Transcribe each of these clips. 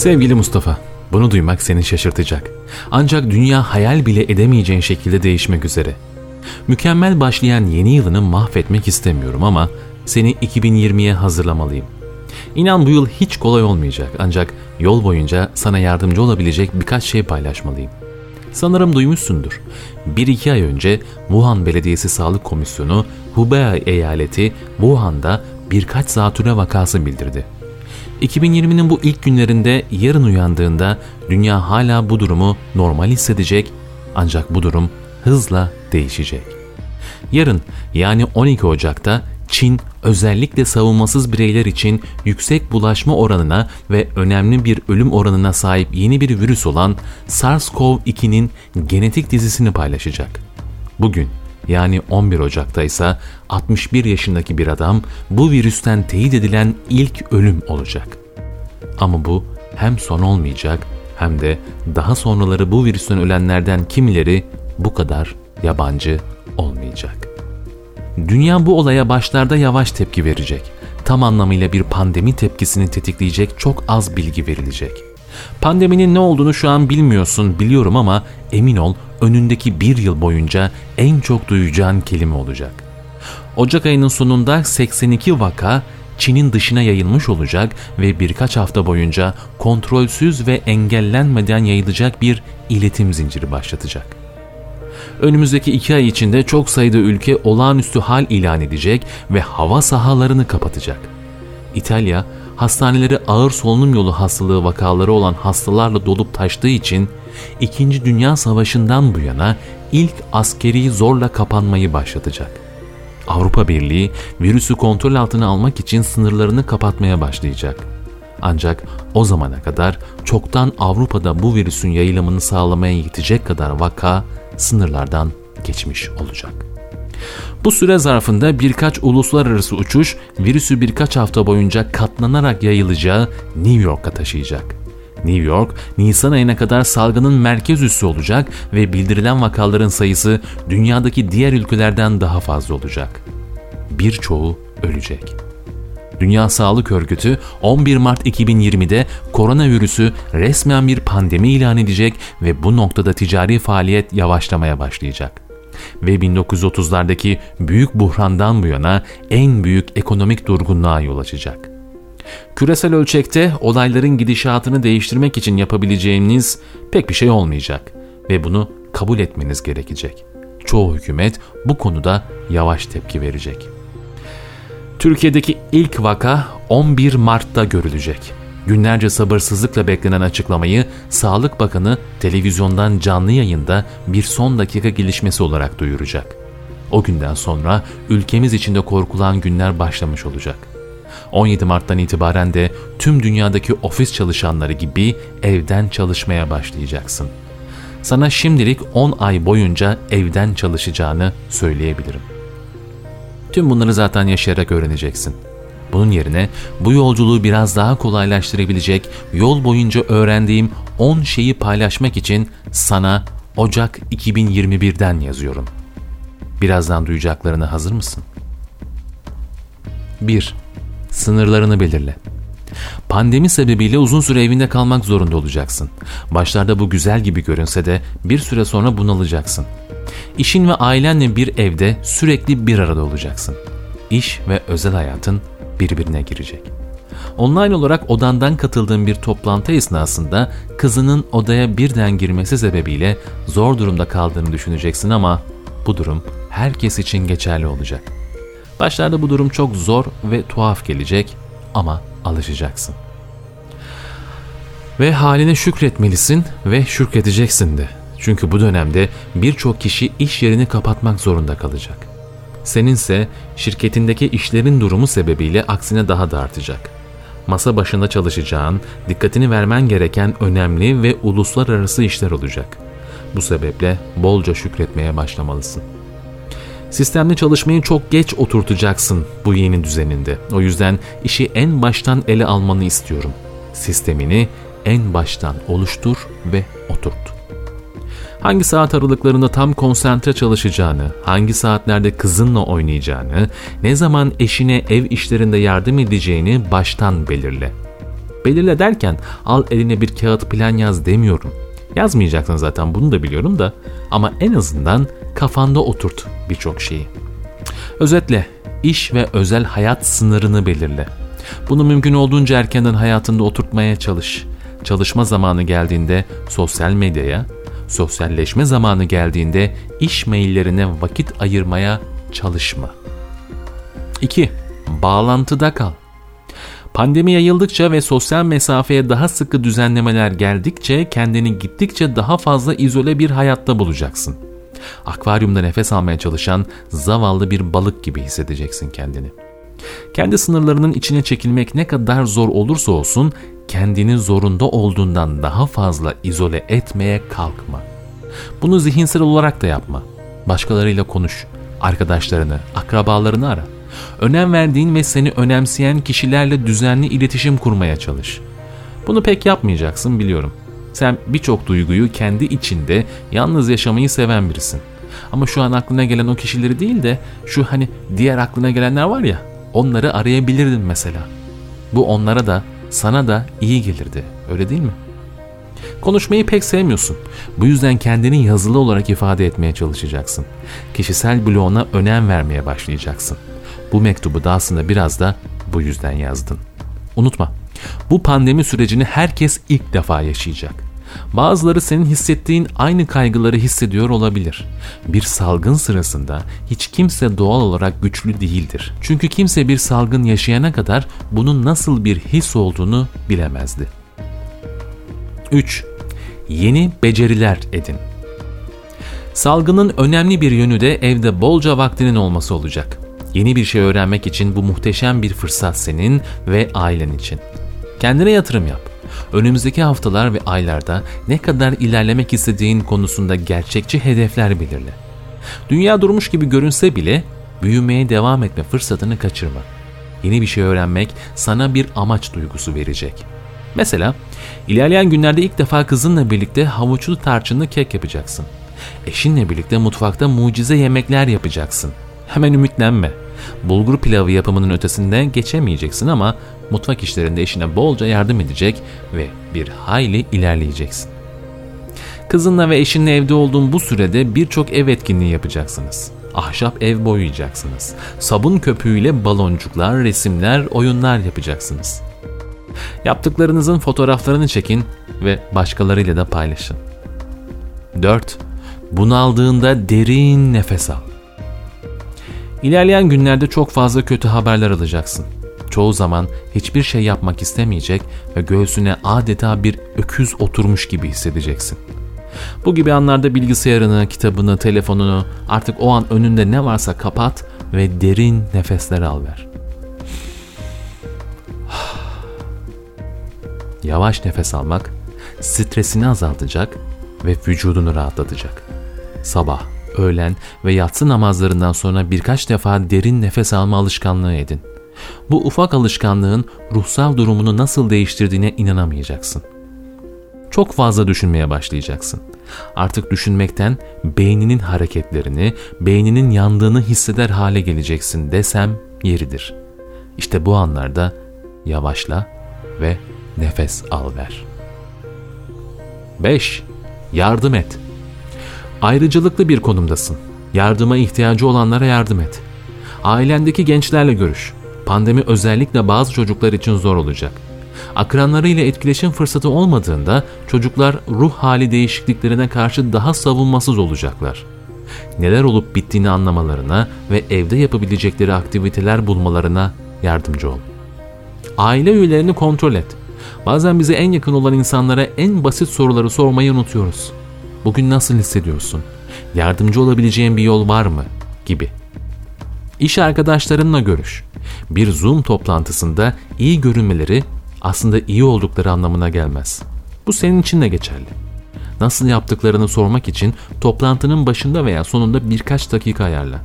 Sevgili Mustafa, bunu duymak seni şaşırtacak. Ancak dünya hayal bile edemeyeceğin şekilde değişmek üzere. Mükemmel başlayan yeni yılını mahvetmek istemiyorum ama seni 2020'ye hazırlamalıyım. İnan bu yıl hiç kolay olmayacak ancak yol boyunca sana yardımcı olabilecek birkaç şey paylaşmalıyım. Sanırım duymuşsundur. Bir iki ay önce Wuhan Belediyesi Sağlık Komisyonu Hubei eyaleti Wuhan'da birkaç zatürre vakası bildirdi. 2020'nin bu ilk günlerinde yarın uyandığında dünya hala bu durumu normal hissedecek ancak bu durum hızla değişecek. Yarın yani 12 Ocak'ta Çin özellikle savunmasız bireyler için yüksek bulaşma oranına ve önemli bir ölüm oranına sahip yeni bir virüs olan SARS-CoV-2'nin genetik dizisini paylaşacak. Bugün yani 11 Ocak'ta ise 61 yaşındaki bir adam bu virüsten teyit edilen ilk ölüm olacak. Ama bu hem son olmayacak hem de daha sonraları bu virüsten ölenlerden kimileri bu kadar yabancı olmayacak. Dünya bu olaya başlarda yavaş tepki verecek. Tam anlamıyla bir pandemi tepkisini tetikleyecek çok az bilgi verilecek. Pandeminin ne olduğunu şu an bilmiyorsun biliyorum ama emin ol önündeki bir yıl boyunca en çok duyacağın kelime olacak. Ocak ayının sonunda 82 vaka Çin'in dışına yayılmış olacak ve birkaç hafta boyunca kontrolsüz ve engellenmeden yayılacak bir iletim zinciri başlatacak. Önümüzdeki iki ay içinde çok sayıda ülke olağanüstü hal ilan edecek ve hava sahalarını kapatacak. İtalya, hastaneleri ağır solunum yolu hastalığı vakaları olan hastalarla dolup taştığı için İkinci Dünya Savaşı'ndan bu yana ilk askeri zorla kapanmayı başlatacak. Avrupa Birliği virüsü kontrol altına almak için sınırlarını kapatmaya başlayacak. Ancak o zamana kadar çoktan Avrupa'da bu virüsün yayılımını sağlamaya yetecek kadar vaka sınırlardan geçmiş olacak. Bu süre zarfında birkaç uluslararası uçuş virüsü birkaç hafta boyunca katlanarak yayılacağı New York'a taşıyacak. New York, Nisan ayına kadar salgının merkez üssü olacak ve bildirilen vakaların sayısı dünyadaki diğer ülkelerden daha fazla olacak. Birçoğu ölecek. Dünya Sağlık Örgütü 11 Mart 2020'de koronavirüsü resmen bir pandemi ilan edecek ve bu noktada ticari faaliyet yavaşlamaya başlayacak. Ve 1930'lardaki büyük buhrandan bu yana en büyük ekonomik durgunluğa yol açacak. Küresel ölçekte olayların gidişatını değiştirmek için yapabileceğiniz pek bir şey olmayacak ve bunu kabul etmeniz gerekecek. Çoğu hükümet bu konuda yavaş tepki verecek. Türkiye'deki ilk vaka 11 Mart'ta görülecek. Günlerce sabırsızlıkla beklenen açıklamayı Sağlık Bakanı televizyondan canlı yayında bir son dakika gelişmesi olarak duyuracak. O günden sonra ülkemiz içinde korkulan günler başlamış olacak. 17 Mart'tan itibaren de tüm dünyadaki ofis çalışanları gibi evden çalışmaya başlayacaksın. Sana şimdilik 10 ay boyunca evden çalışacağını söyleyebilirim. Tüm bunları zaten yaşayarak öğreneceksin. Bunun yerine bu yolculuğu biraz daha kolaylaştırabilecek yol boyunca öğrendiğim 10 şeyi paylaşmak için sana Ocak 2021'den yazıyorum. Birazdan duyacaklarına hazır mısın? 1. Sınırlarını belirle. Pandemi sebebiyle uzun süre evinde kalmak zorunda olacaksın. Başlarda bu güzel gibi görünse de bir süre sonra bunalacaksın. İşin ve ailenle bir evde sürekli bir arada olacaksın. İş ve özel hayatın birbirine girecek. Online olarak odandan katıldığın bir toplantı esnasında kızının odaya birden girmesi sebebiyle zor durumda kaldığını düşüneceksin ama bu durum herkes için geçerli olacak. Başlarda bu durum çok zor ve tuhaf gelecek ama alışacaksın. Ve haline şükretmelisin ve şükredeceksin de. Çünkü bu dönemde birçok kişi iş yerini kapatmak zorunda kalacak. Seninse şirketindeki işlerin durumu sebebiyle aksine daha da artacak. Masa başında çalışacağın, dikkatini vermen gereken önemli ve uluslararası işler olacak. Bu sebeple bolca şükretmeye başlamalısın. Sistemli çalışmayı çok geç oturtacaksın bu yeni düzeninde. O yüzden işi en baştan ele almanı istiyorum. Sistemini en baştan oluştur ve oturt hangi saat aralıklarında tam konsantre çalışacağını, hangi saatlerde kızınla oynayacağını, ne zaman eşine ev işlerinde yardım edeceğini baştan belirle. Belirle derken al eline bir kağıt plan yaz demiyorum. Yazmayacaksın zaten bunu da biliyorum da ama en azından kafanda oturt birçok şeyi. Özetle iş ve özel hayat sınırını belirle. Bunu mümkün olduğunca erkenden hayatında oturtmaya çalış. Çalışma zamanı geldiğinde sosyal medyaya, sosyalleşme zamanı geldiğinde iş maillerine vakit ayırmaya çalışma. 2. Bağlantıda kal. Pandemi yayıldıkça ve sosyal mesafeye daha sıkı düzenlemeler geldikçe kendini gittikçe daha fazla izole bir hayatta bulacaksın. Akvaryumda nefes almaya çalışan zavallı bir balık gibi hissedeceksin kendini. Kendi sınırlarının içine çekilmek ne kadar zor olursa olsun kendini zorunda olduğundan daha fazla izole etmeye kalkma. Bunu zihinsel olarak da yapma. Başkalarıyla konuş, arkadaşlarını, akrabalarını ara. Önem verdiğin ve seni önemseyen kişilerle düzenli iletişim kurmaya çalış. Bunu pek yapmayacaksın biliyorum. Sen birçok duyguyu kendi içinde yalnız yaşamayı seven birisin. Ama şu an aklına gelen o kişileri değil de şu hani diğer aklına gelenler var ya onları arayabilirdin mesela. Bu onlara da sana da iyi gelirdi öyle değil mi? Konuşmayı pek sevmiyorsun. Bu yüzden kendini yazılı olarak ifade etmeye çalışacaksın. Kişisel bloğuna önem vermeye başlayacaksın. Bu mektubu da aslında biraz da bu yüzden yazdın. Unutma, bu pandemi sürecini herkes ilk defa yaşayacak. Bazıları senin hissettiğin aynı kaygıları hissediyor olabilir. Bir salgın sırasında hiç kimse doğal olarak güçlü değildir. Çünkü kimse bir salgın yaşayana kadar bunun nasıl bir his olduğunu bilemezdi. 3. Yeni beceriler edin. Salgının önemli bir yönü de evde bolca vaktinin olması olacak. Yeni bir şey öğrenmek için bu muhteşem bir fırsat senin ve ailen için. Kendine yatırım yap. Önümüzdeki haftalar ve aylarda ne kadar ilerlemek istediğin konusunda gerçekçi hedefler belirle. Dünya durmuş gibi görünse bile büyümeye devam etme fırsatını kaçırma. Yeni bir şey öğrenmek sana bir amaç duygusu verecek. Mesela ilerleyen günlerde ilk defa kızınla birlikte havuçlu tarçınlı kek yapacaksın. Eşinle birlikte mutfakta mucize yemekler yapacaksın. Hemen ümitlenme. Bulgur pilavı yapımının ötesinde geçemeyeceksin ama mutfak işlerinde eşine bolca yardım edecek ve bir hayli ilerleyeceksin. Kızınla ve eşinle evde olduğun bu sürede birçok ev etkinliği yapacaksınız. Ahşap ev boyayacaksınız. Sabun köpüğüyle baloncuklar, resimler, oyunlar yapacaksınız. Yaptıklarınızın fotoğraflarını çekin ve başkalarıyla da paylaşın. 4. Bunaldığında derin nefes al. İlerleyen günlerde çok fazla kötü haberler alacaksın. Çoğu zaman hiçbir şey yapmak istemeyecek ve göğsüne adeta bir öküz oturmuş gibi hissedeceksin. Bu gibi anlarda bilgisayarını, kitabını, telefonunu artık o an önünde ne varsa kapat ve derin nefesler al ver. Yavaş nefes almak stresini azaltacak ve vücudunu rahatlatacak. Sabah, öğlen ve yatsı namazlarından sonra birkaç defa derin nefes alma alışkanlığı edin. Bu ufak alışkanlığın ruhsal durumunu nasıl değiştirdiğine inanamayacaksın. Çok fazla düşünmeye başlayacaksın. Artık düşünmekten beyninin hareketlerini, beyninin yandığını hisseder hale geleceksin desem yeridir. İşte bu anlarda yavaşla ve nefes al ver. 5. Yardım et. Ayrıcalıklı bir konumdasın. Yardıma ihtiyacı olanlara yardım et. Ailendeki gençlerle görüş. Pandemi özellikle bazı çocuklar için zor olacak. Akranlarıyla etkileşim fırsatı olmadığında çocuklar ruh hali değişikliklerine karşı daha savunmasız olacaklar. Neler olup bittiğini anlamalarına ve evde yapabilecekleri aktiviteler bulmalarına yardımcı ol. Aile üyelerini kontrol et. Bazen bize en yakın olan insanlara en basit soruları sormayı unutuyoruz. Bugün nasıl hissediyorsun? Yardımcı olabileceğin bir yol var mı? Gibi. İş arkadaşlarınla görüş. Bir Zoom toplantısında iyi görünmeleri aslında iyi oldukları anlamına gelmez. Bu senin için de geçerli. Nasıl yaptıklarını sormak için toplantının başında veya sonunda birkaç dakika ayarla.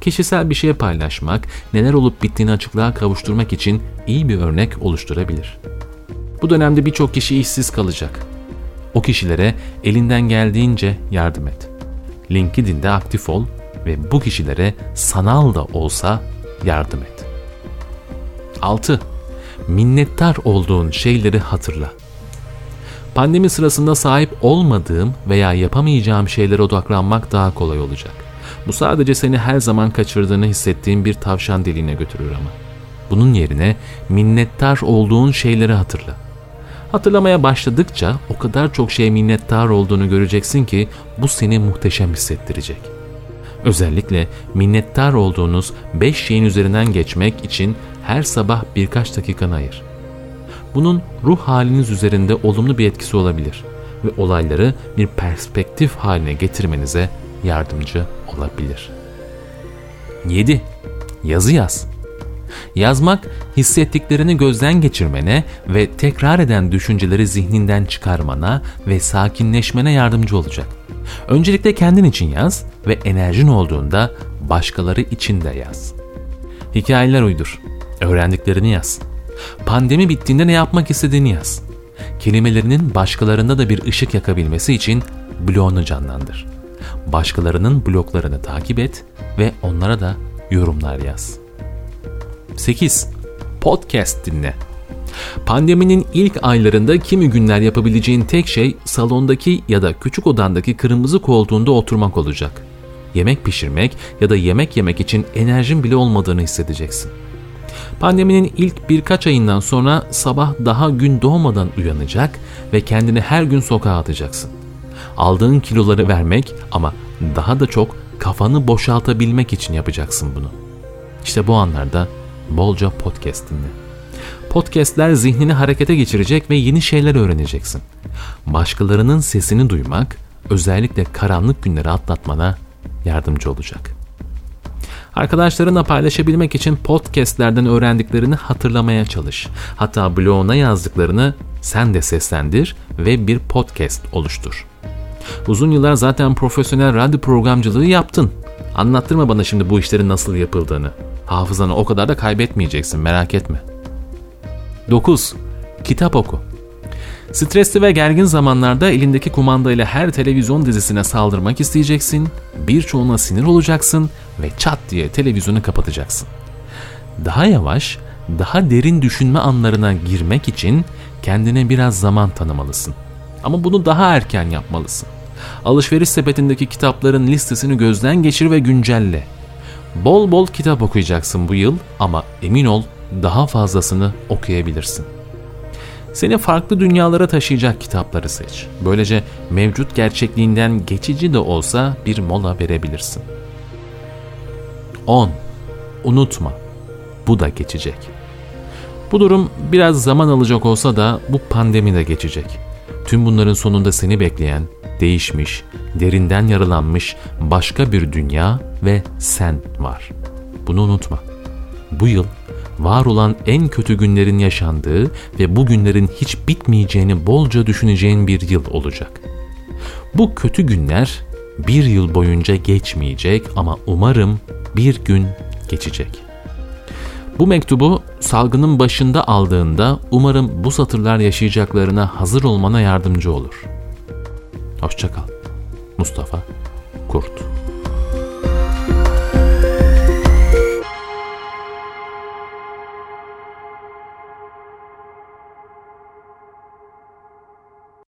Kişisel bir şey paylaşmak, neler olup bittiğini açıklığa kavuşturmak için iyi bir örnek oluşturabilir. Bu dönemde birçok kişi işsiz kalacak. O kişilere elinden geldiğince yardım et. LinkedIn'de aktif ol ve bu kişilere sanal da olsa yardım et. 6. minnettar olduğun şeyleri hatırla. Pandemi sırasında sahip olmadığım veya yapamayacağım şeylere odaklanmak daha kolay olacak. Bu sadece seni her zaman kaçırdığını hissettiğin bir tavşan deliğine götürür ama. Bunun yerine minnettar olduğun şeyleri hatırla. Hatırlamaya başladıkça o kadar çok şey minnettar olduğunu göreceksin ki bu seni muhteşem hissettirecek. Özellikle minnettar olduğunuz 5 şeyin üzerinden geçmek için her sabah birkaç dakikanı ayır. Bunun ruh haliniz üzerinde olumlu bir etkisi olabilir ve olayları bir perspektif haline getirmenize yardımcı olabilir. 7. Yazı yaz. Yazmak, hissettiklerini gözden geçirmene ve tekrar eden düşünceleri zihninden çıkarmana ve sakinleşmene yardımcı olacak. Öncelikle kendin için yaz ve enerjin olduğunda başkaları için de yaz. Hikayeler uydur. Öğrendiklerini yaz. Pandemi bittiğinde ne yapmak istediğini yaz. Kelimelerinin başkalarında da bir ışık yakabilmesi için bloğunu canlandır. Başkalarının bloklarını takip et ve onlara da yorumlar yaz. 8. Podcast dinle. Pandeminin ilk aylarında kimi günler yapabileceğin tek şey salondaki ya da küçük odandaki kırmızı koltuğunda oturmak olacak. Yemek pişirmek ya da yemek yemek için enerjin bile olmadığını hissedeceksin. Pandeminin ilk birkaç ayından sonra sabah daha gün doğmadan uyanacak ve kendini her gün sokağa atacaksın. Aldığın kiloları vermek ama daha da çok kafanı boşaltabilmek için yapacaksın bunu. İşte bu anlarda bolca podcast dinle. Podcastler zihnini harekete geçirecek ve yeni şeyler öğreneceksin. Başkalarının sesini duymak özellikle karanlık günleri atlatmana yardımcı olacak. Arkadaşlarınla paylaşabilmek için podcastlerden öğrendiklerini hatırlamaya çalış. Hatta bloguna yazdıklarını sen de seslendir ve bir podcast oluştur. Uzun yıllar zaten profesyonel radyo programcılığı yaptın. Anlattırma bana şimdi bu işlerin nasıl yapıldığını. Hafızanı o kadar da kaybetmeyeceksin merak etme. 9. Kitap oku. Stresli ve gergin zamanlarda elindeki kumandayla her televizyon dizisine saldırmak isteyeceksin, birçoğuna sinir olacaksın ve çat diye televizyonu kapatacaksın. Daha yavaş, daha derin düşünme anlarına girmek için kendine biraz zaman tanımalısın. Ama bunu daha erken yapmalısın. Alışveriş sepetindeki kitapların listesini gözden geçir ve güncelle. Bol bol kitap okuyacaksın bu yıl ama emin ol daha fazlasını okuyabilirsin. Seni farklı dünyalara taşıyacak kitapları seç. Böylece mevcut gerçekliğinden geçici de olsa bir mola verebilirsin. 10. Unutma. Bu da geçecek. Bu durum biraz zaman alacak olsa da bu pandemi de geçecek. Tüm bunların sonunda seni bekleyen, değişmiş, derinden yaralanmış başka bir dünya ve sen var. Bunu unutma. Bu yıl var olan en kötü günlerin yaşandığı ve bu günlerin hiç bitmeyeceğini bolca düşüneceğin bir yıl olacak. Bu kötü günler bir yıl boyunca geçmeyecek ama umarım bir gün geçecek. Bu mektubu salgının başında aldığında umarım bu satırlar yaşayacaklarına hazır olmana yardımcı olur. Hoşçakal. Mustafa Kurt